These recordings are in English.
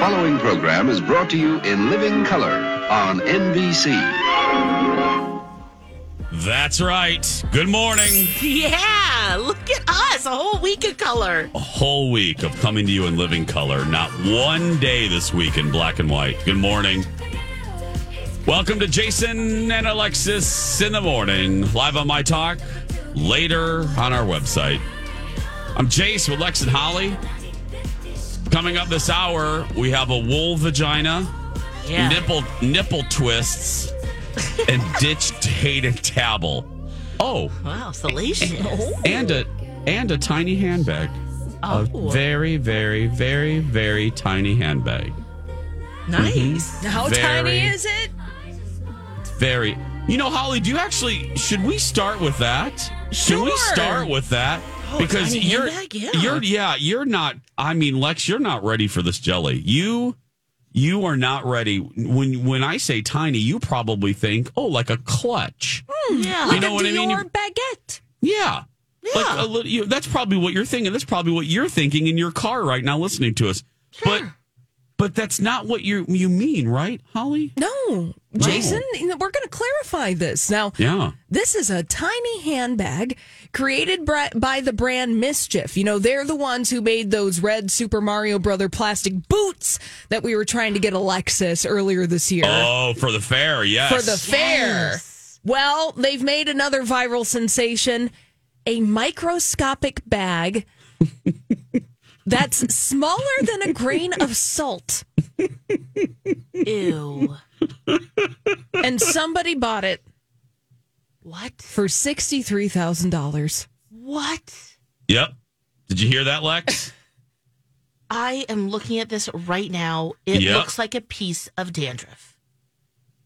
Following program is brought to you in living color on NBC. That's right. Good morning. Yeah, look at us. A whole week of color. A whole week of coming to you in living color. Not one day this week in black and white. Good morning. Welcome to Jason and Alexis in the morning. Live on My Talk. Later on our website. I'm Jace with Lex and Holly. Coming up this hour, we have a wool vagina, Yeah. nipple nipple twists, and ditched hated tabble. Oh, Wow, salacious. and a and a tiny handbag. A Oh. very, very, very, very tiny handbag. Nice. Mm-hmm. How Very- tiny is it? Very. You know, Holly, do you actually should we start with that? Should we start with that? Oh, because tiny you're handbag? Yeah. you're yeah, you're not I mean, Lex, you're not ready for this jelly. You you are not ready. When when I say tiny, you probably think, "Oh, like a clutch." Yeah. You know what I mean? Your You- baguette. Yeah. Like a little, you, that's probably what you're thinking. That's probably what you're thinking in your car right now, listening to us. But, but that's not what you you mean, right, Holly? No, Jason, we're going to clarify this. Now, Yeah. this is a tiny handbag created by the brand MSCHF. You know, they're the ones who made those red Super Mario Brother plastic boots that we were trying to get Alexis earlier this year Oh, for the fair, yes. for the fair. Well, they've made another viral sensation a microscopic bag that's smaller than a grain of salt. Ew. And somebody bought it What? for $63,000. What? Yep. Did you hear that, Lex? I am looking at this right now. It Yep. looks like a piece of dandruff.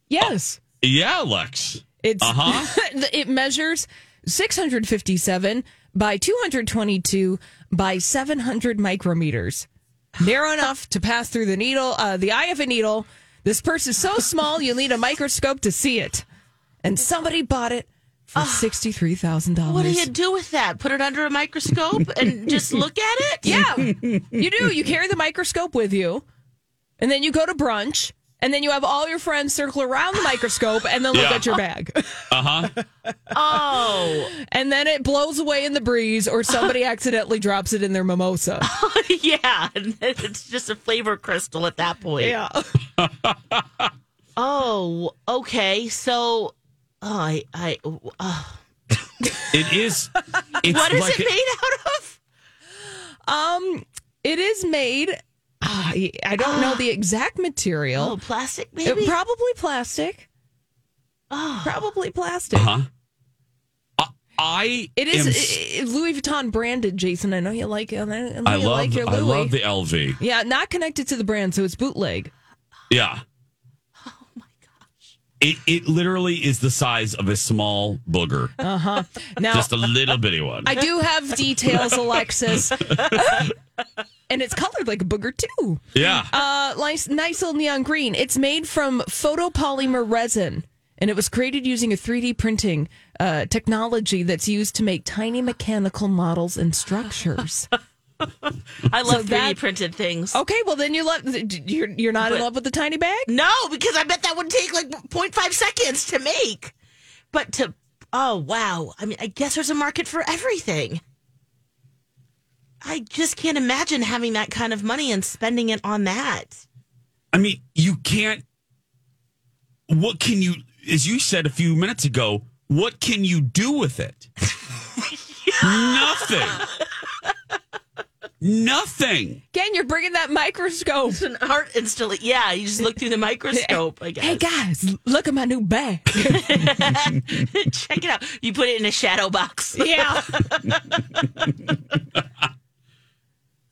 Yes. yeah, Lex. It's Uh-huh. it measures 657 by 222 by 700 micrometers. Narrow enough to pass through the needle, uh, the eye of a needle. This purse is so small you'll need a microscope to see it. And somebody bought it for sixty-three thousand dollars. What do you do with that? Put it under a microscope and just look at it? Yeah, you do. You carry the microscope with you, and then you go to brunch, and then you have all your friends circle around the microscope and then look Yeah. at your bag. Uh huh. Oh, and then it blows away in the breeze, or somebody accidentally drops it in their mimosa. yeah. It's just a flavor crystal at that point. Yeah. Oh, okay. So, oh, I, I, uh, It is. It's what is like it made out of? Um, it is made. I I don't know the exact material. Oh, material. plastic, It- maybe. probably plastic. oh, Probably plastic. Uh huh? Uh, I. It is am s- i- i- Louis Vuitton branded, Jason. I know you like it. I know I you love. like your I love the LV. yeah, not connected to the brand, so it's bootleg. Yeah. It it literally is the size of a small booger, Uh huh. Now just a little bitty one. I do have details, Alexis, and it's colored like a booger too. yeah. Uh, nice, nice little neon green. It's made from photopolymer resin, and it was created using a 3D printing uh, technology that's used to make tiny mechanical models and structures. I love 3D that- printed things. okay, well then you love you're you're not in love with the tiny bag. No, because I bet that would take like 0.5 seconds to make. But to, oh, wow. I mean, I guess there's a market for everything. I just can't imagine having that kind of money and spending it on that. I mean, you can't. What can you, as you said a few minutes ago, what can you do with it? Nothing. Nothing. Again, you're bringing that microscope. It's an art installation. Yeah, you just look through the microscope. I guess. Hey guys, look at my new bag. Check it out. You put it in a shadow box. yeah.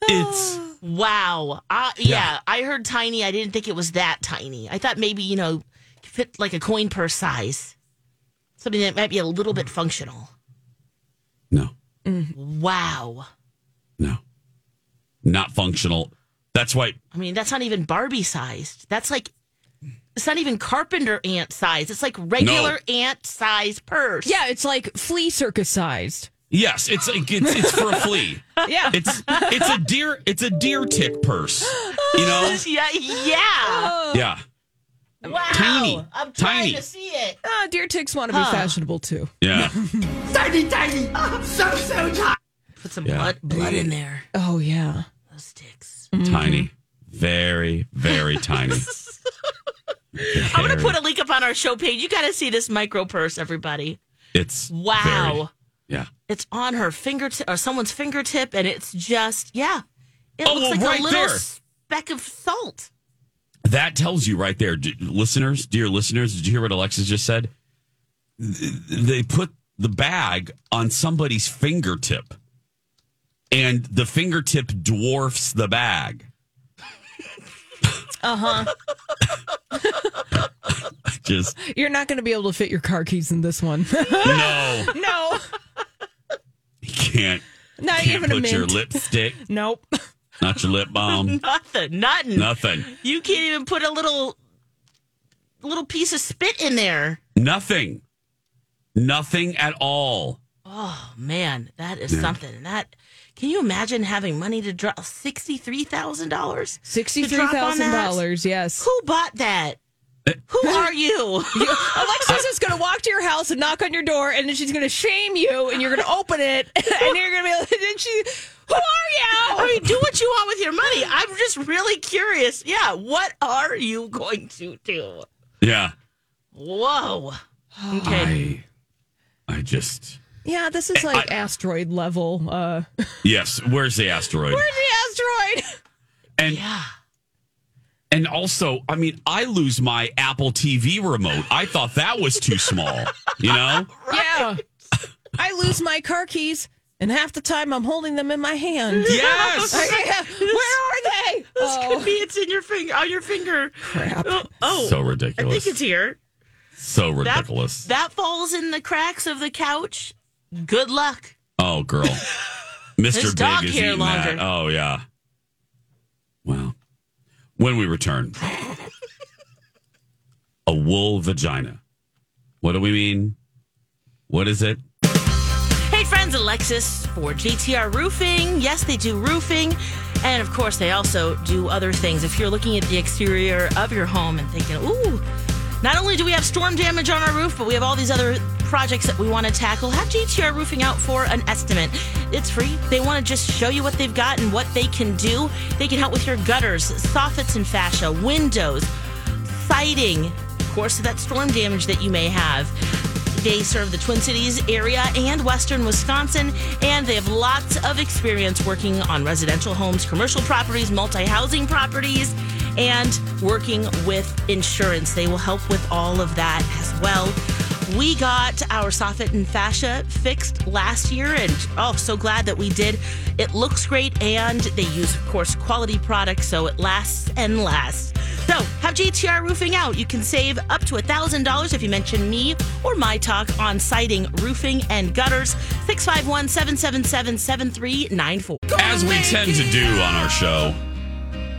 It's Wow. Uh, yeah, I heard tiny. I didn't think it was that tiny. I thought maybe, you know, fit like a coin purse size. Something that might be a little bit functional. no, Wow. no, not functional. That's why I mean, that's not even Barbie sized. That's like, it's not even carpenter ant size. It's like regular ant size purse. Yeah, it's like flea circus sized. Yes, it's it's, it's for a flea. Yeah. It's it's a deer it's a deer tick purse. You know? Yeah. Yeah. Yeah. Wow. Tiny. I'm trying Tiny. to see it. Ah, deer ticks want to be fashionable too. Yeah. Tiny, tiny. Oh, so, so tiny. Put some Yeah. blood, blood in there. Oh yeah. Those sticks. Mm-hmm. Tiny. Very, very tiny. I'm going to put a link up on our show page. You got to see this micro purse, everybody. It's Wow. very- yeah. It's on her fingertip or someone's fingertip, and it's just, yeah. It Oh, looks well, like right a little there. speck of salt. That tells you right there, D- listeners, dear listeners. Did you hear what Alexis just said? Th- They put the bag on somebody's fingertip, and the fingertip dwarfs the bag. Uh huh. Just You're not going to be able to fit your car keys in this one. no, no, you can't. not Can't even a put mint. your lipstick, Nope. not your lip balm, Nothing. Nothing. nothing, You can't even put a little little piece of spit in there. nothing, nothing at all. Oh man, that is Yeah. something. That can you imagine having money to drop sixty three thousand dollars? Sixty-three thousand dollars. Yes. Who bought that? Who are you? Alexis is going to walk to your house and knock on your door, and then she's going to shame you, and you're going to open it, and you're going to be like, "Then she, who are you?" I mean, do what you want with your money. I'm just really curious. Yeah, what are you going to do? Yeah, Whoa. Okay. I, I just Yeah, this is like asteroid level. Uh, yes. Where's the asteroid? where's the asteroid? And Yeah. and also, I mean, I lose my Apple TV remote. I thought that was too small. You know? Yeah. I lose my car keys, and half the time I'm holding them in my hand. Yes. Where are they? This Oh, could be it's in your finger on your finger. crap. Oh, oh. So I ridiculous. think it's here. so That, ridiculous. that falls in the cracks of the couch. Good luck. oh, girl. Mr. His dog Big is hair eating longer. that. Oh, yeah. Well, when we return, a wool vagina. What do we mean? What is it? Hey, friends, Alexis for JTR Roofing. Yes, they do roofing. And of course, they also do other things. If you're looking at the exterior of your home and thinking, ooh, not only do we have storm damage on our roof, but we have all these other projects that we want to tackle, have GTR Roofing out for an estimate. It's free. They want to just show you what they've got and what they can do. They can help with your gutters, soffits and fascia, windows, siding, of course, that storm damage that you may have. They serve the Twin Cities area and Western Wisconsin, and they have lots of experience working on residential homes, commercial properties, multi housing properties, and working with insurance. They will help with all of that as well. We got our soffit and fascia fixed last year, and oh, so glad that we did. It looks great, and they use, of course, quality products, so it lasts and lasts. So, have JTR Roofing out. You can save up to $1,000 if you mention me or my talk on siding, roofing, and gutters. 651 777 7394. As we tend to do on our show,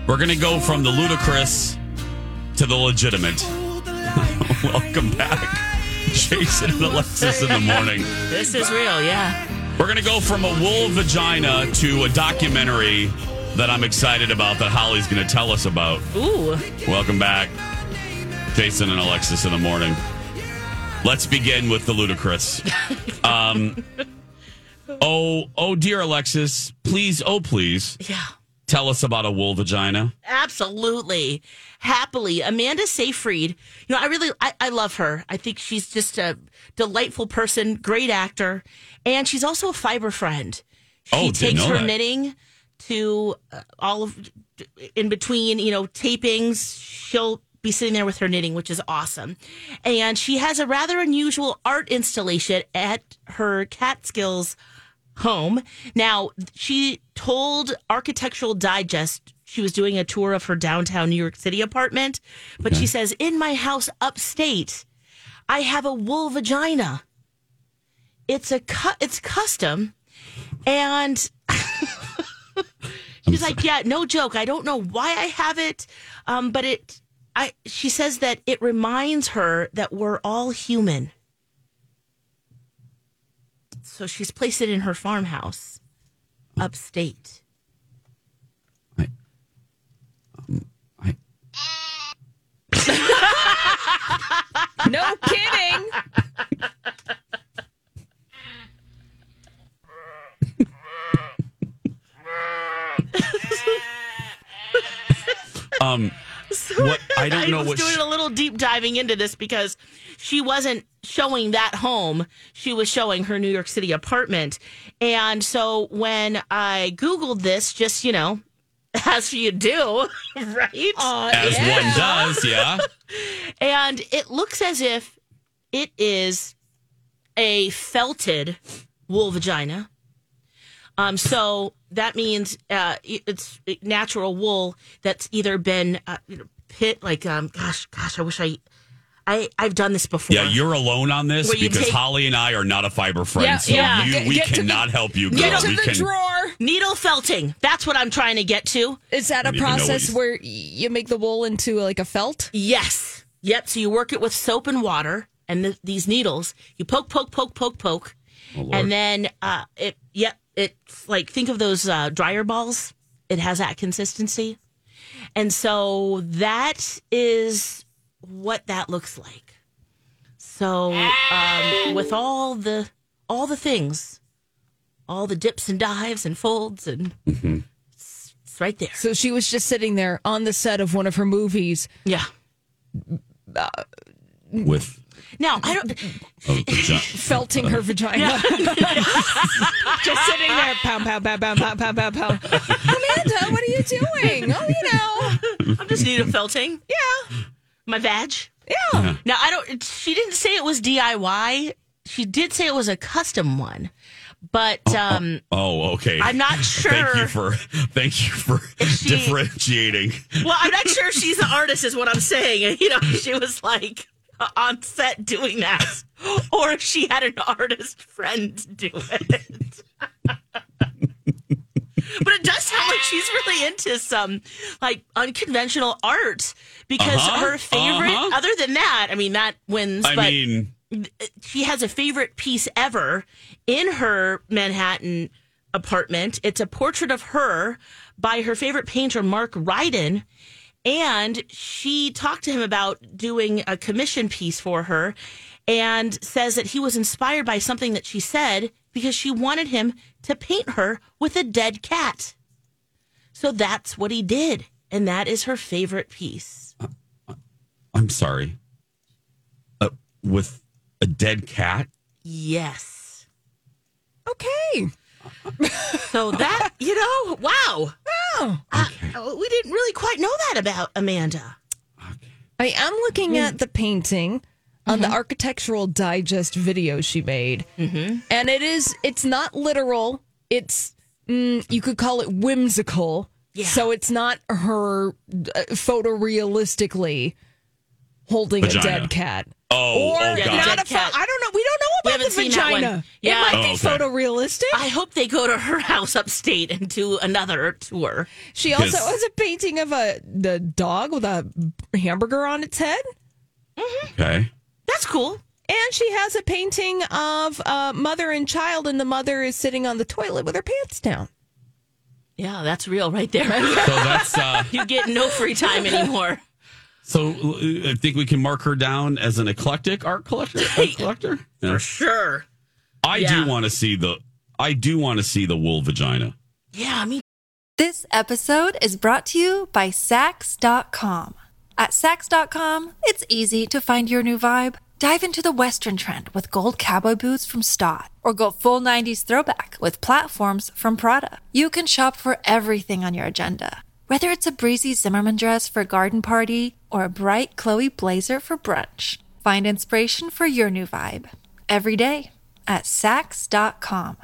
we're going to go from the ludicrous to the legitimate. Welcome back, Jason and Alexis in the morning. This is real, yeah. We're going to go from a wool vagina to a documentary that I'm excited about that Holly's going to tell us about. Ooh. Welcome back, Jason and Alexis in the morning. Let's begin with the ludicrous. Um, Oh, oh, dear Alexis, please, oh, please Yeah. Tell us about a wool vagina. Absolutely. Happily. Amanda Seyfried. You know, I really I, I love her. I think she's just a delightful person, great actor, and she's also a fiber friend. She Oh, takes her that. knitting to uh, all of in between, you know, tapings. She'll be sitting there with her knitting, which is awesome. And she has a rather unusual art installation at her Catskills home. Now, she told Architectural Digest she was doing a tour of her downtown New York City apartment, but she says, In my house upstate, I have a wool vagina. It's a cu- it's custom. And she's like, Yeah, no joke. I don't know why I have it. Um, but it I she says that it reminds her that we're all human. So she's placed it in her farmhouse upstate. I, um, I, No kidding. um, what I don't know was what doing she- a little deep diving into this because she wasn't showing that home. She was showing her New York City apartment. And so when I Googled this, just, you know, as you do, right? Uh, as yeah. one does, yeah. and it looks as if it is a felted wool vagina. Um, so that means uh, it's natural wool that's either been uh, you know, pit like um, gosh, gosh, I wish I, I I've done this before. Yeah, you're alone on this Where you because take- Holly and I are not a fiber friend, Yeah, so yeah. you, Get- we get to the- cannot help you. Girl. Get to we the can, drawer. needle felting. That's what I'm trying to get to. Is that a don't even know what process you- where you make the wool into like a felt? Yes. Yep. So you work it with soap and water and th- these needles. You poke, poke, poke, poke, poke, Oh, and then uh, it. Yep. It's like think of those uh, dryer balls. It has that consistency, and so that is what that looks like. So um, with all the all the things, all the dips and dives and folds and it's, it's right there. So she was just sitting there on the set of one of her movies. Yeah. with Now I don't. a vagina. felting her vagina. Just sitting there, pound, pound, pound, pound, pound, pound, pound, pound. Amanda, what are you doing? Oh, you know. I'm just needle felting. Yeah. My vag. Yeah. Now I don't. She didn't say it was DIY. She did say it was a custom one, but um, Oh, okay. I'm not sure. Thank you for thank you for she- differentiating. well, I'm not sure she's the artist. Is what I'm saying. And, you know, she was like on set doing that, or if she had an artist friend do it. But it does sound like she's really into some like unconventional art because Uh-huh, her favorite, uh-huh. other than that, I mean that wins. I but mean, she has a favorite piece ever in her Manhattan apartment. It's a portrait of her by her favorite painter, Mark Ryden. And she talked to him about doing a commission piece for her and says that he was inspired by something that she said because she wanted him to paint her with a dead cat. So that's what he did. And that is her favorite piece. I'm sorry. Uh, with a dead cat. Yes. Okay. So that, you know, wow. Oh. Uh, we didn't really quite know that about Amanda. I am looking at the painting on the Architectural Digest video she made, mm-hmm. and it is it's not literal. It's mm, you could call it whimsical. Yeah. So it's not her uh, photorealistically holding Vagina. a dead cat. Oh, or oh God. not a pho- cat. I don't know. We don't know about haven't the seen that vagina. one. Yeah. It might Oh, be okay. photorealistic. I hope they go to her house upstate and do another tour. she also has a painting of a the dog with a hamburger on its head. okay. That's cool. And she has a painting of a mother and child, and the mother is sitting on the toilet with her pants down. Yeah, that's real right there. So that's uh you get no free time anymore. So uh, I think we can mark her down as an eclectic art collector. Art collector. Yeah. For sure. I Yeah. do want to see the I do want to see the wool vagina. Yeah, me This episode is brought to you by Saks.com. At Saks.com, it's easy to find your new vibe. Dive into the Western trend with gold cowboy boots from Staud, or go full 90s throwback with platforms from Prada. You can shop for everything on your agenda, whether it's a breezy Zimmermann dress for a garden party or a bright Chloe blazer for brunch. Find inspiration for your new vibe every day at Saks.com.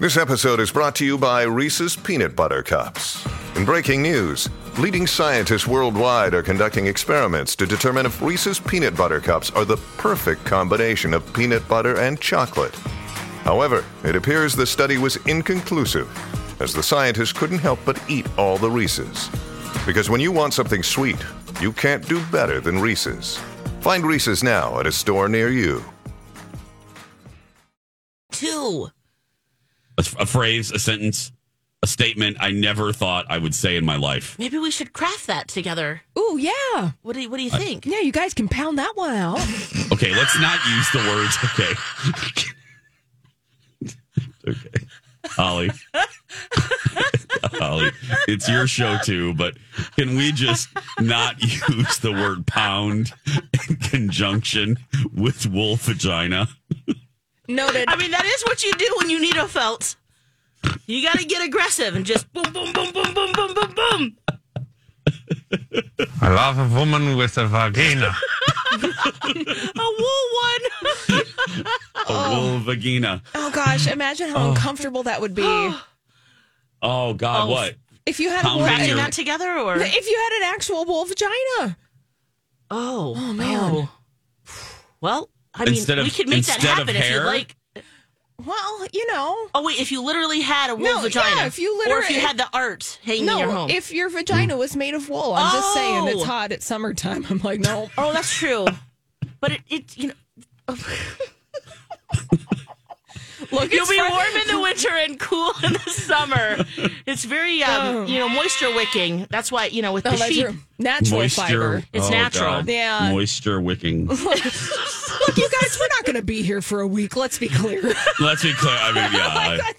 This episode is brought to you by Reese's Peanut Butter Cups. In breaking news, leading scientists worldwide are conducting experiments to determine if Reese's Peanut Butter Cups are the perfect combination of peanut butter and chocolate. However, it appears the study was inconclusive, as the scientists couldn't help but eat all the Reese's. Because when you want something sweet, you can't do better than Reese's. Find Reese's now at a store near you. Two. A, a phrase, a sentence, a statement I never thought I would say in my life. Maybe we should craft that together. Ooh, yeah. What do you, what do you think? Yeah, you guys can pound that one out. Okay, let's not use the words. Okay. okay. Holly. Holly, it's your show too, but can we just not use the word pound in conjunction with wolf vagina? Noted. I mean, that is what you do when you need a felt. You got to get aggressive and just boom, boom, boom, boom, boom, boom, boom, boom. I love a woman with a vagina. A wool one. A wolf vagina. oh gosh, imagine how oh. uncomfortable that would be Oh God, Oh. what? if you had a Pounding wolf, Crafting your- together or? if you had an actual wolf vagina. Oh, Oh, man. Well, I mean, of- we could make that instead of happen if hair? you like. Well, you know. Oh wait, if you literally had a wool No, vagina, yeah, if you literally, or if you had the art hanging in your home. if your vagina was made of wool, I'm just saying it's Oh. hot at summertime. I'm like, no. oh, that's true. but it, it you know, Look, you'll be Fri- warm in the winter and cool in the summer. It's very, um, you know, moisture wicking. That's why you know with Oh, the that's sheep. true. Natural Moisture. fiber. It's natural. God. Yeah. Moisture wicking. Look, you guys, we're not going to be here for a week. Let's be clear. Let's be clear. I mean, yeah. I-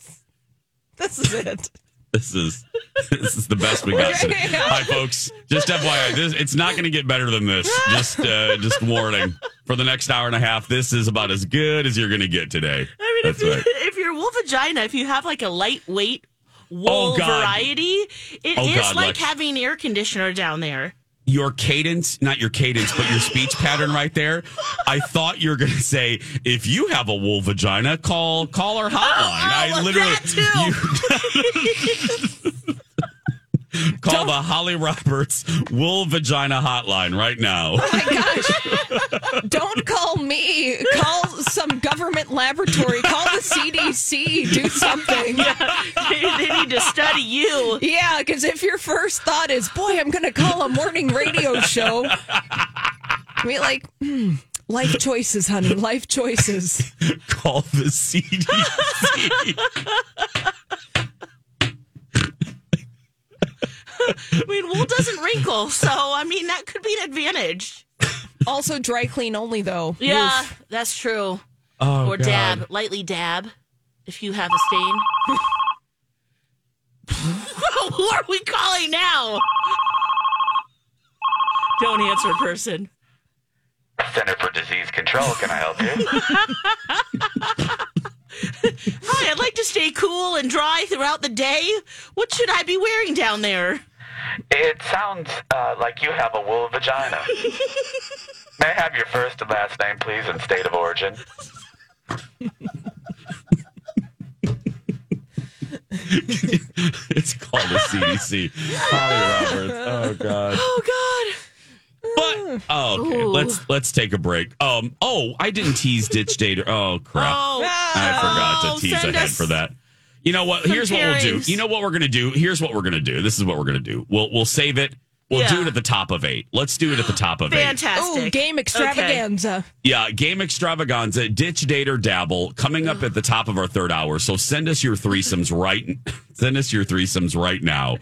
That's, this is it. This is this is the best we got today. Hi, folks. Just FYI, this it's not going to get better than this. Just uh, just warning for the next hour and a half. This is about as good as you're going to get today. I mean, That's if, you, right. if you're wool vagina, if you have like a lightweight wool Oh, variety, it is Oh, God, like Lex. having air conditioner down there. Your cadence, not your cadence, but your speech pattern right there. I thought you were going to say, if you have a wool vagina, call call our hotline. Oh, I literally that you- call the Holly Roberts wool vagina hotline right now. Oh my gosh. Don't call me. Call some government laboratory. Call the CDC. Do something. they, they need to study you. Yeah, because if your first thought is, boy, I'm going to call a morning radio show, I mean, like, hmm, life choices, honey, life choices. call the CDC. I mean, wool doesn't wrinkle, so I mean that could be an advantage. Also, dry clean only, though. Yeah, Oof. that's true. Oh, or dab, lightly dab, if you have a stain. Who are we calling now? Don't answer, person. Center for Disease Control. Can I help you? Hi, I'd like to stay cool and dry throughout the day. What should I be wearing down there? It sounds uh, like you have a wool vagina. May I have your first and last name, please, and state of origin? it's called the CDC. Holly Roberts. Oh God. Oh God. But oh, okay. Ooh. Let's let's take a break. Um. Oh, I didn't tease ditch data. Oh crap. Oh, I forgot to tease ahead us for that. You know what? Here's what we'll do. You know what we're gonna do. Here's what we're gonna do. This is what we're gonna do. We'll we'll save it. We'll Yeah. do it at the top of eight. Let's do it at the top of eight. fantastic. Ooh, game extravaganza. Yeah, game extravaganza, ditch date or dabble, coming up at the top of our third hour. So send us your threesomes right. Send us your threesomes right now,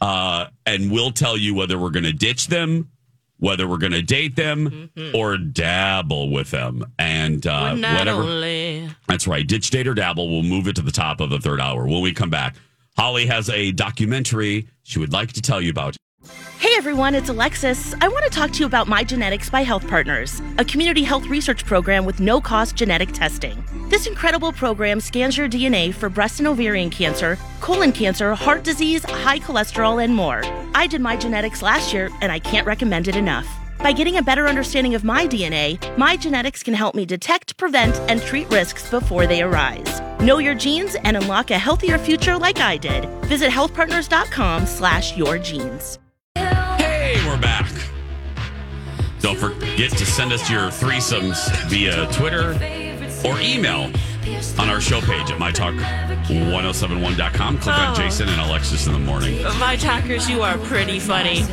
uh, and we'll tell you whether we're going to ditch them, whether we're going to date them, or dabble with them, and uh, Not whatever. only That's right. Ditch, date, or dabble. We'll move it to the top of the third hour. When we come back, Holly has a documentary she would like to tell you about. Hey everyone, it's Alexis. I want to talk to you about My Genetics by Health Partners, a community health research program with no cost genetic testing. This incredible program scans your DNA for breast and ovarian cancer, colon cancer, heart disease, high cholesterol, and more. I did My Genetics last year, and I can't recommend it enough. By getting a better understanding of my DNA, My Genetics can help me detect, prevent, and treat risks before they arise. Know your genes and unlock a healthier future like I did. Visit healthpartners.com slash your genes. Hey, we're back. Don't forget to send us your threesomes via Twitter or email on our show page at mytalk1071.com. Click on Oh. Jason and Alexis in the morning. My talkers, you are pretty funny.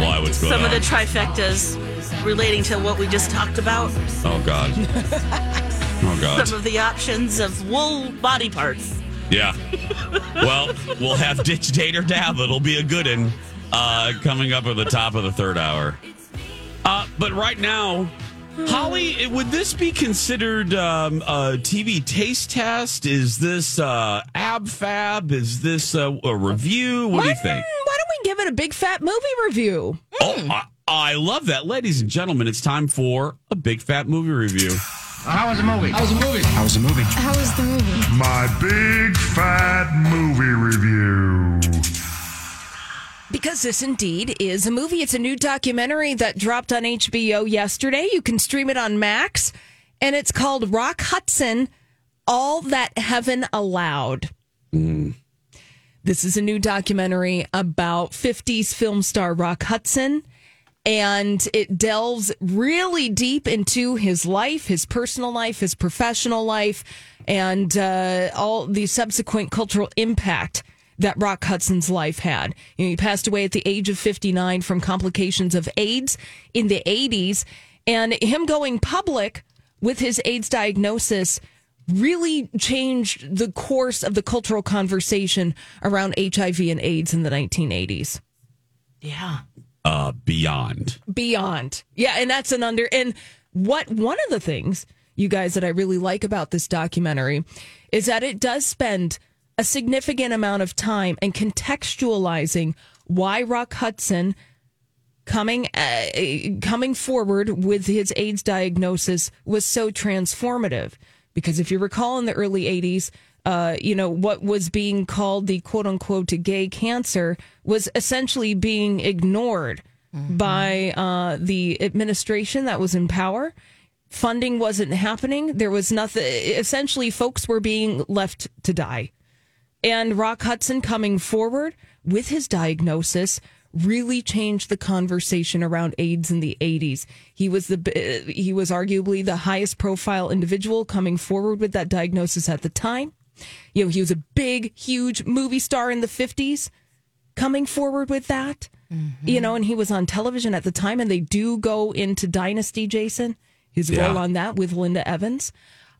Why? What's going Some on? of the trifectas relating to what we just talked about. oh, God. Oh, God. Some of the options of wool body parts. Yeah. Well, we'll have Ditch Date or Dab. It'll be a good one uh, coming up at the top of the third hour. Uh, but right now, Holly, would this be considered um, a TV taste test? Is this uh, ab fab? Is this uh, a review? What do you think? Why don't we give it a big fat movie review? Oh, I, I love that. Ladies and gentlemen, it's time for a big fat movie review. How was the movie? How was the movie? How was the movie? How was the movie? My big fat movie review. Because this indeed is a movie. It's a new documentary that dropped on HBO yesterday. You can stream it on Max, and it's called Rock Hudson All That Heaven Allowed. This is a new documentary about 50s film star Rock Hudson, and it delves really deep into his life, his personal life, his professional life, and uh, all the subsequent cultural impact that Rock Hudson's life had. You know, he passed away at the age of 59 from complications of AIDS in the 80s, and him going public with his AIDS diagnosis really changed the course of the cultural conversation around HIV and AIDS in the 1980s. Yeah. Uh, beyond. Beyond. Yeah, and that's an under and what one of the things you guys that I really like about this documentary is that it does spend a significant amount of time and contextualizing why Rock Hudson coming uh, coming forward with his AIDS diagnosis was so transformative. Because if you recall, in the early '80s, uh, you know what was being called the "quote unquote" gay cancer was essentially being ignored by uh, the administration that was in power. Funding wasn't happening. There was nothing. Essentially, folks were being left to die and Rock Hudson coming forward with his diagnosis really changed the conversation around AIDS in the 80s. He was the he was arguably the highest profile individual coming forward with that diagnosis at the time. You know, he was a big huge movie star in the 50s coming forward with that. You know, and he was on television at the time and they do go into Dynasty Jason, his Yeah. role on that with Linda Evans.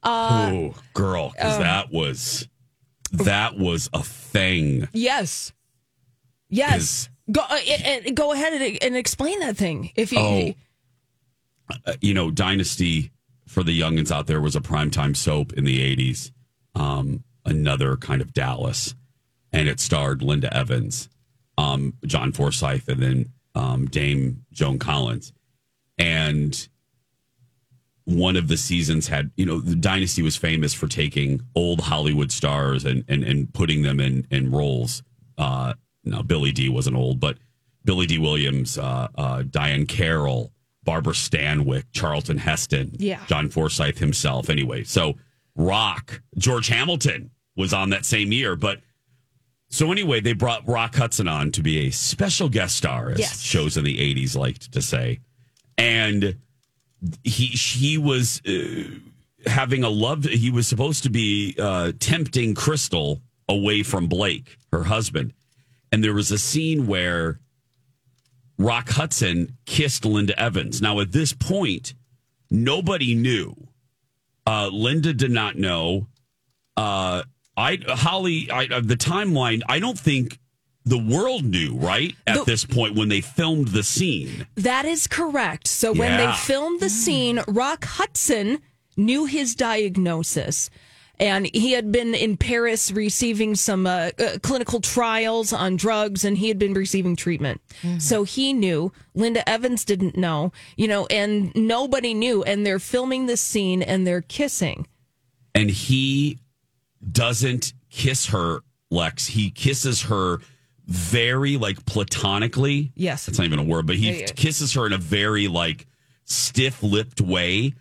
Uh, oh, girl, because um, that was that was a thing. Yes. Yes. Go uh, and, go ahead and, and explain that thing. If you Oh. Uh, you know, Dynasty for the youngins out there was a primetime soap in the '80s. Um, another kind of Dallas, and it starred Linda Evans, um, John Forsythe, and then um, Dame Joan Collins. And one of the seasons had, you know, the Dynasty was famous for taking old Hollywood stars and and, and putting them in in roles. Uh, now Billy Dee wasn't old, but Billy Dee Williams, uh, uh, Diahann Carroll, Barbara Stanwyck, Charlton Heston, Yeah. John Forsythe himself. Anyway, so Rock, George Hamilton was on that same year, but. So anyway, they brought Rock Hudson on to be a special guest star, as Yes. shows in the '80s liked to say, and he she was uh, having a love. He was supposed to be uh, tempting Krystle away from Blake, her husband, and there was a scene where Rock Hudson kissed Linda Evans. Now at this point, nobody knew. Uh, Linda did not know. Uh, I Holly, I, uh, the timeline. I don't think the world knew. Right at The- this point when they filmed the scene. that is correct. So when they filmed the scene, Rock Hudson knew his diagnosis. And he had been in Paris receiving some uh, uh, clinical trials on drugs, and he had been receiving treatment. So he knew. Linda Evans didn't know, you know, and nobody knew. And they're filming this scene and they're kissing. and he doesn't kiss her, Lex. He kisses her very like platonically. Yes. That's not even a word, but he Yeah, yeah. kisses her in a very like stiff lipped way.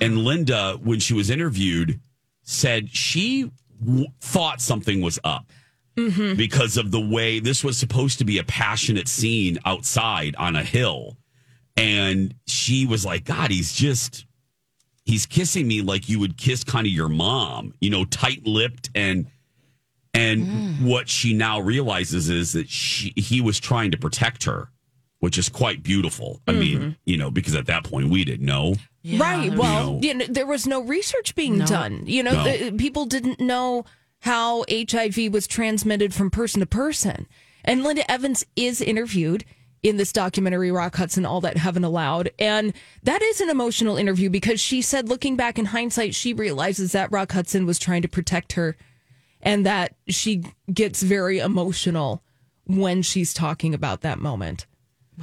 And Linda, when she was interviewed, said she w- thought something was up Mm-hmm. because of the way this was supposed to be a passionate scene outside on a hill. And she was like, God, he's just, he's kissing me like you would kiss kind of your mom, you know, tight lipped. And, and mm. what she now realizes is that she, he was trying to protect her, which is quite beautiful. I mean, mm-hmm. you know, because at that point we didn't know. right. Well, know. you know, there was no research being done. You know, No. the, people didn't know how HIV was transmitted from person to person. And Linda Evans is interviewed in this documentary, Rock Hudson, All That Heaven Allowed. And that is an emotional interview because she said, looking back in hindsight, she realizes that Rock Hudson was trying to protect her and that she gets very emotional when she's talking about that moment.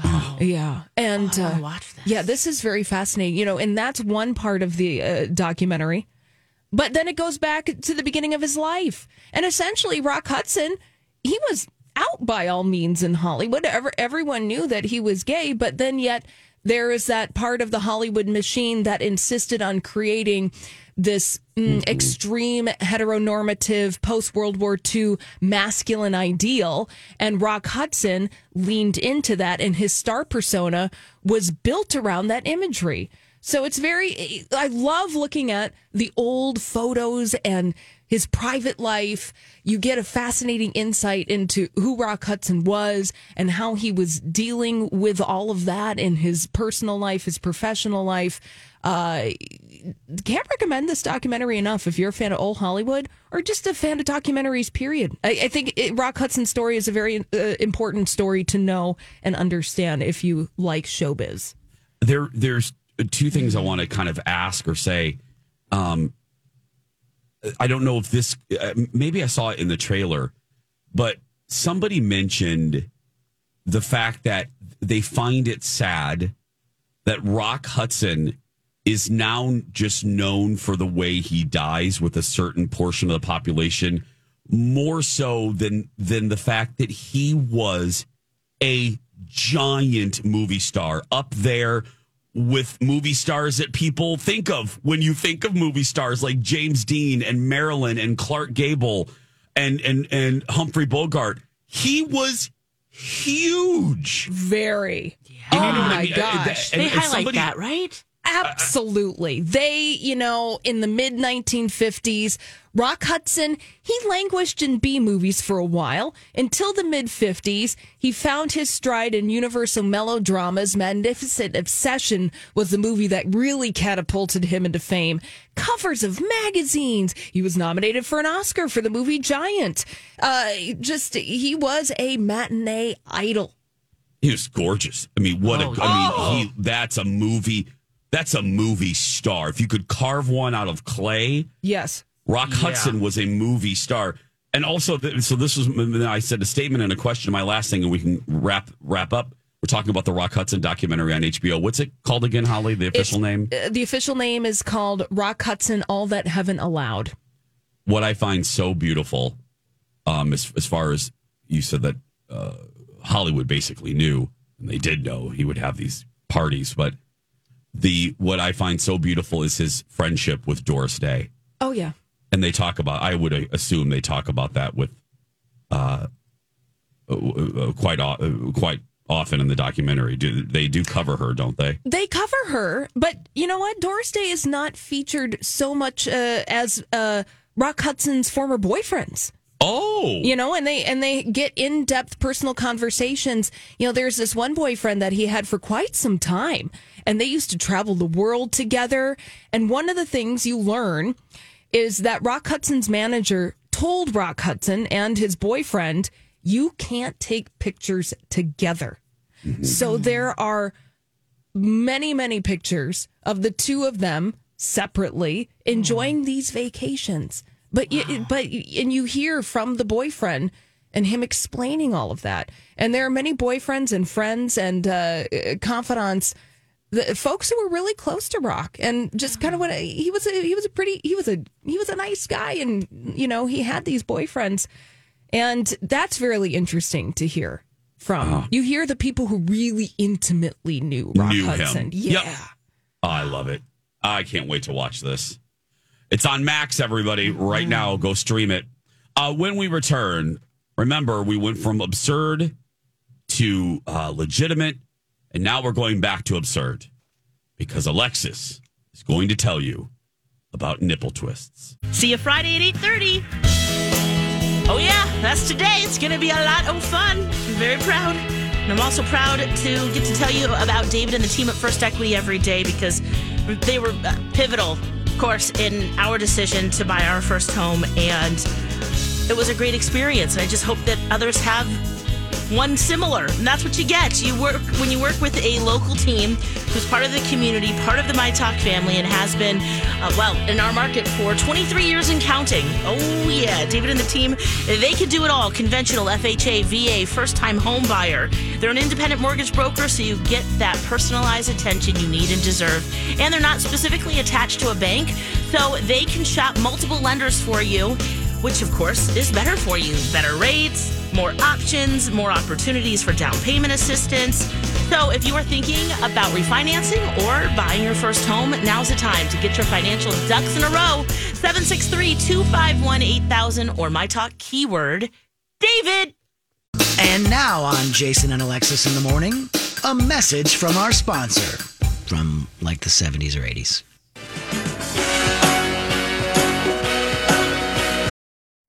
Wow. Yeah. And Oh, uh, watch this. yeah, this is very fascinating. You know, and that's one part of the uh, documentary. But then it goes back to the beginning of his life. And essentially, Rock Hudson, he was out by all means in Hollywood. Ever, everyone knew that he was gay, but then yet there is that part of the Hollywood machine that insisted on creating this mm, extreme heteronormative post World War II masculine ideal. And Rock Hudson leaned into that, and his star persona was built around that imagery. So it's very, I love looking at the old photos and his private life. You get a fascinating insight into who Rock Hudson was and how he was dealing with all of that in his personal life, his professional life. Uh, can't recommend this documentary enough if you're a fan of old Hollywood or just a fan of documentaries, period. I, I think it, Rock Hudson's story is a very uh, important story to know and understand if you like showbiz. there there's two things I want to kind of ask or say. Um, I don't know if this uh, maybe I saw it in the trailer, but somebody mentioned the fact that they find it sad that Rock Hudson is now just known for the way he dies with a certain portion of the population more so than than the fact that he was a giant movie star up there with movie stars that people think of when you think of movie stars like James Dean and Marilyn and Clark Gable and and and Humphrey Bogart. He was huge. Very. And oh you know what I my mean? Uh, gosh. and- They and highlight somebody- that, right? Absolutely. They, you know, in the mid 1950s, Rock Hudson, he languished in B movies for a while until the mid 50s. He found his stride in Universal melodramas. Magnificent Obsession was the movie that really catapulted him into fame. Covers of magazines. He was nominated for an Oscar for the movie Giant. Uh, just, he was a matinee idol. He was gorgeous. I mean, what Oh, a I mean, he that's a movie that's a movie star. If you could carve one out of clay, Yes. Rock Yeah. Hudson was a movie star. And also, so this was I said a statement and a question. My last thing, and we can wrap wrap up. We're talking about the Rock Hudson documentary on HBO. What's it called again, Holly? The official name? Uh, the official name is called Rock Hudson All That Heaven Allowed. What I find so beautiful, um, as as far as you said that uh, Hollywood basically knew, and they did know he would have these parties, but the what I find so beautiful is his friendship with Doris Day. Oh, yeah. and they talk about i would assume they talk about that with uh, uh, uh, quite uh, quite often in the documentary do they do cover her don't they They cover her, but you know what? Doris Day is not featured so much uh, as uh, Rock Hudson's former boyfriends. oh You know, and they and they get in depth personal conversations. You know, there's this one boyfriend that he had for quite some time, and they used to travel the world together. And one of the things you learn is that Rock Hudson's manager told Rock Hudson and his boyfriend, "You can't take pictures together." So there are many, many pictures of the two of them separately, enjoying these vacations. But you, but and you hear from the boyfriend and him explaining all of that. And there are many boyfriends and friends and uh, confidants, the folks who were really close to Rock, and just kind of what he was. A, he was a pretty. He was a he was a nice guy, and you know he had these boyfriends, and that's really interesting to hear from. You hear the people who really intimately knew Rock Knew Hudson. him. Yeah. Yep. Oh, I love it. I can't wait to watch this. It's on Max, everybody, right now. Go stream it. Uh, when we return, remember, we went from absurd to uh, legitimate, and now we're going back to absurd because Alexis is going to tell you about nipple twists. See you Friday at 8.30. Oh, yeah, that's today. It's going to be a lot of fun. I'm very proud. And I'm also proud to get to tell you about David and the team at First Equity every day because they were uh, pivotal, of course, in our decision to buy our first home. And it was a great experience. And I just hope that others have one similar. And that's what you get. You work when you work with a local team who's part of the community, part of the My Talk family, and has been, uh, well, in our market for 23 years and counting. Oh, yeah. David and the team, they can do it all conventional, FHA, VA, first time home buyer. They're an independent mortgage broker, so you get that personalized attention you need and deserve. And they're not specifically attached to a bank, so they can shop multiple lenders for you which of course is better for you. Better rates, more options, more opportunities for down payment assistance. So if you are thinking about refinancing or buying your first home, now's the time to get your financial ducks in a row. 763 251 8000 or my talk keyword David. And now on Jason and Alexis in the morning, a message from our sponsor from like the 70s or 80s.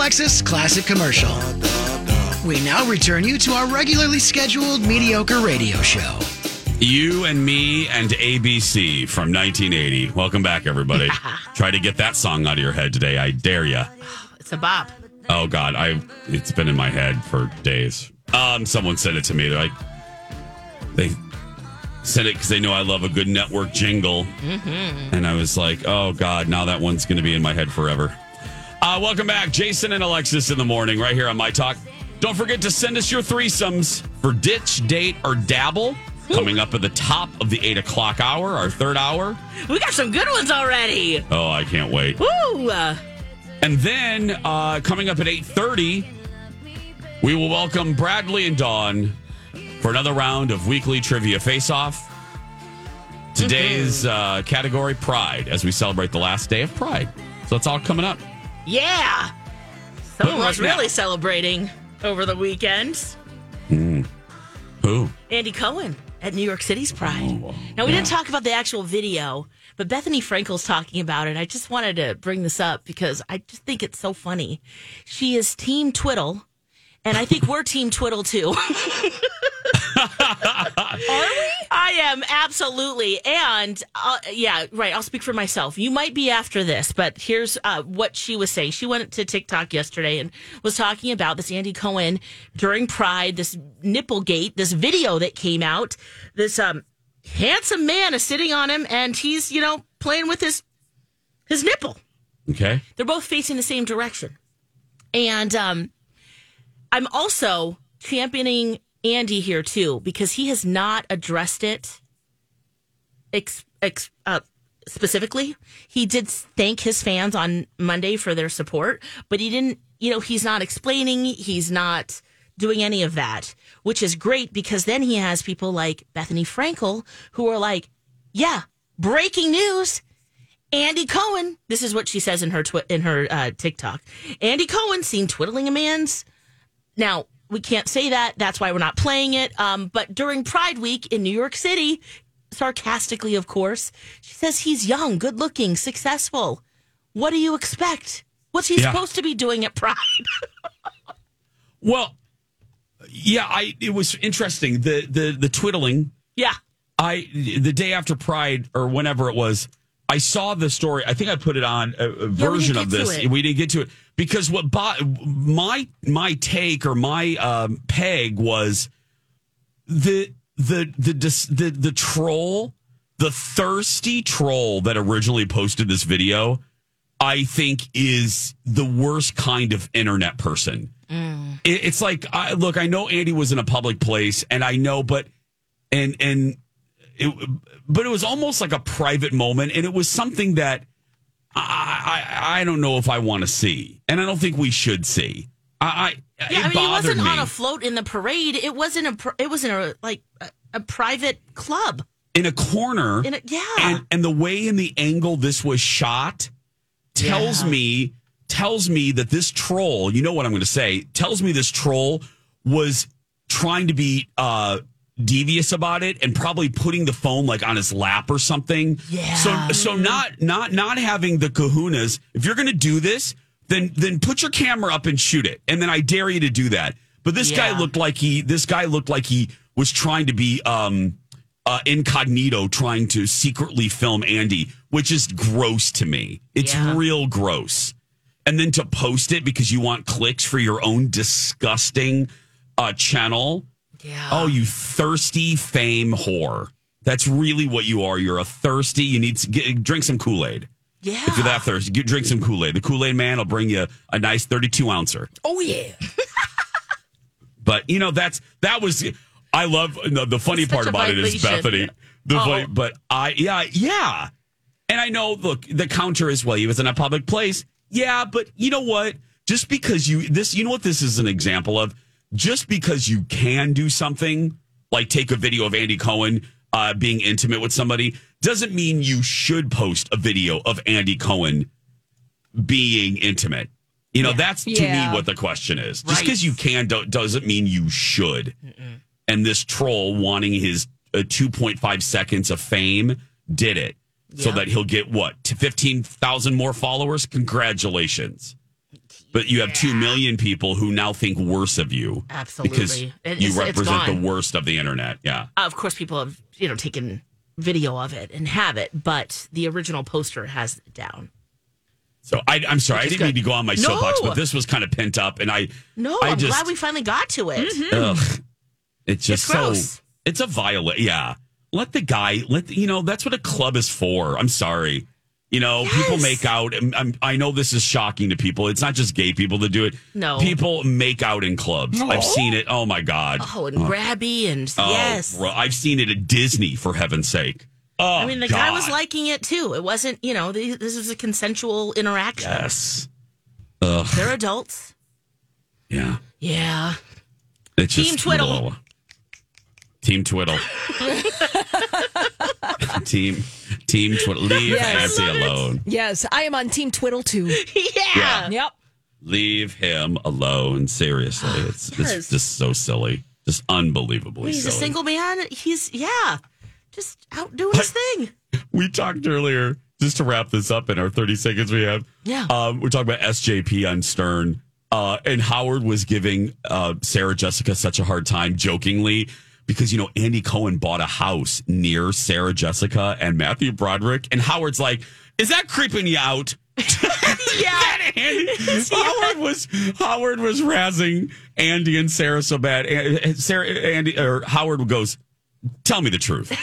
Alexis classic commercial. We now return you to our regularly scheduled mediocre radio show. You and Me and ABC from 1980. Welcome back, everybody. Try to get that song out of your head today. I dare ya. It's a bop. Oh God, I it's been in my head for days. Um, someone sent it to me. They're like, they sent it because they know I love a good network jingle, Mm-hmm. and I was like, oh God, now that one's going to be in my head forever. Uh, welcome back, Jason and Alexis in the morning, right here on My Talk. Don't forget to send us your threesomes for ditch, date, or dabble. Coming up at the top of the eight o'clock hour, our third hour. We got some good ones already. Oh, I can't wait. Woo! And then uh, coming up at 8.30, we will welcome Bradley and Dawn for another round of weekly trivia face-off. Today's uh, category, Pride, as we celebrate the last day of Pride. So it's all coming up. Yeah. Someone But was now- really celebrating over the weekend. Mm. Who? Andy Cohen. at New York City's Pride. now, we didn't talk about the actual video, but Bethenny Frankel's talking about it. I just wanted to bring this up because I just think it's so funny. She is Team Twiddle, and I think we're Team Twiddle too. Are we? I am absolutely, and uh, yeah, right. I'll speak for myself. You might be after this, but here's uh, what she was saying. She went to TikTok yesterday and was talking about this Andy Cohen during Pride, this nipplegate, this video that came out. This um, handsome man is sitting on him, and he's you know playing with his his nipple. Okay. They're both facing the same direction, and um, I'm also championing Andy here too because he has not addressed it ex, ex, uh, specifically. He did thank his fans on Monday for their support, but he didn't. You know, he's not explaining. He's not doing any of that, which is great because then he has people like Bethenny Frankel who are like, "Yeah, breaking news." Andy Cohen. This is what she says in her twi- in her uh, TikTok. Andy Cohen seen twiddling a man's. Now we can't say that. That's why we're not playing it. Um, but during Pride Week in New York City, sarcastically, of course, she says he's young, good looking, successful. What do you expect? What's he Yeah. supposed to be doing at Pride? Well, yeah, I it was interesting the the the twiddling. yeah. I the day after Pride or whenever it was, I saw the story. I think I put it on a, a version of this. We didn't get to it because what bo- my my take or my um, peg was the the the the the troll, the thirsty troll that originally posted this video. I think is the worst kind of internet person. It, it's like, I, look, I know Andy was in a public place, and I know, but and and it, but it was almost like a private moment, and it was something that I I, I don't know if I want to see, and I don't think we should see. I, I Yeah, it I mean, he wasn't me. on a float in the parade. It wasn't a. It wasn't a like a, a private club. in a corner. In a, yeah. and and the way and the angle this was shot tells Yeah. me tells me that this troll you know what i'm going to say tells me this troll was trying to be uh devious about it and probably putting the phone like on his lap or something Yeah. so so not not not having the kahunas if you're going to do this then then put your camera up and shoot it and then i dare you to do that but this guy looked like he this guy looked like he was trying to be um uh, incognito trying to secretly film Andy, which is gross to me. It's Yeah. real gross. And then to post it because you want clicks for your own disgusting uh, channel. Yeah. Oh, you thirsty fame whore. That's really what you are. You're a thirsty. You need to get, drink some Kool Aid. Yeah. If you're that thirsty, get, drink some Kool Aid. The Kool Aid man will bring you a nice 32 ouncer. Oh yeah. But you know that's that was I love the, the funny part about it is. Bethenny. The Oh. funny, but I yeah yeah, and I know. Look, the counter is well, he was in a public place. Yeah, but you know what? Just because you this, you know what this is an example of. Just because you can do something like take a video of Andy Cohen uh, being intimate with somebody doesn't mean you should post a video of Andy Cohen being intimate. You know, that's to Yeah. me what the question is. Just Right. because you can do- doesn't mean you should. And this troll wanting his uh, 2.5 seconds of fame did it so that he'll get what to 15,000 more followers. Congratulations. But you have 2 million people who now think worse of you Absolutely. because It- you represent the worst of the internet. Yeah. of course, people have you know taken video of it and have it, but the original poster has it down. So I, I'm sorry, I didn't mean to go on my No! soapbox, but this was kind of pent up, and I No, I I'm just glad we finally got to it. Ugh. Mm-hmm. It's just It's so. It's a violet. Yeah. Let the guy. Let the, you know. That's what a club is for. I'm sorry. You know, people make out. I'm, um, I know this is shocking to people. It's not just gay people that do it. No. people make out in clubs. I've seen it. Oh my god. Oh, and grabby and Oh, yes. I've seen it at Disney for heaven's sake. Oh, I mean, the guy was liking it too. It wasn't, you know, this was a consensual interaction. yes. Ugh. They're adults. Yeah. Yeah. It's Team just Twiddle. Team Twiddle. team Team Twiddle. Leave Yes. Nancy alone. Yes, I am on Team Twiddle too. yeah. Yep. Leave him alone. Seriously, it's Yes. it's just so silly. Just unbelievably He's a single man. He's yeah, just out doing his thing. we talked earlier, just to wrap this up in our 30 seconds we have. Yeah. Um, we're talking about SJP on Stern. Uh, and Howard was giving uh, Sarah Jessica such a hard time jokingly because, you know, Andy Cohen bought a house near Sarah Jessica and Matthew Broderick. And Howard's like, is that creeping you out? yeah. Howard was Howard was razzing Andy and Sarah so bad. And Sarah Andy or Howard goes, "Tell me the truth. It,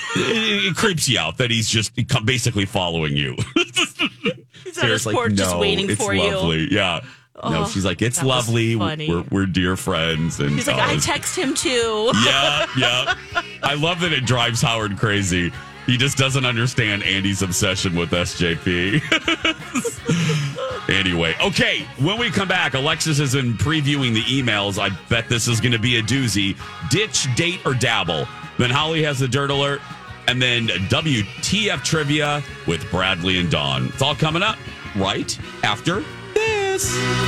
it creeps you out that he's just basically following you." He's on his porch just waiting for you." lovely. Yeah. no, Oh, she's like, it's lovely. We're, we're dear friends. And He's like, oh, I text him too. yeah, yeah. I love that it drives Howard crazy. He just doesn't understand Andy's obsession with SJP. anyway, okay, when we come back, Alexis has been previewing the emails. I bet this is going to be a doozy. Ditch, date, or dabble. Then Holly has the dirt alert. And then WTF trivia with Bradley and Dawn. It's all coming up right after this.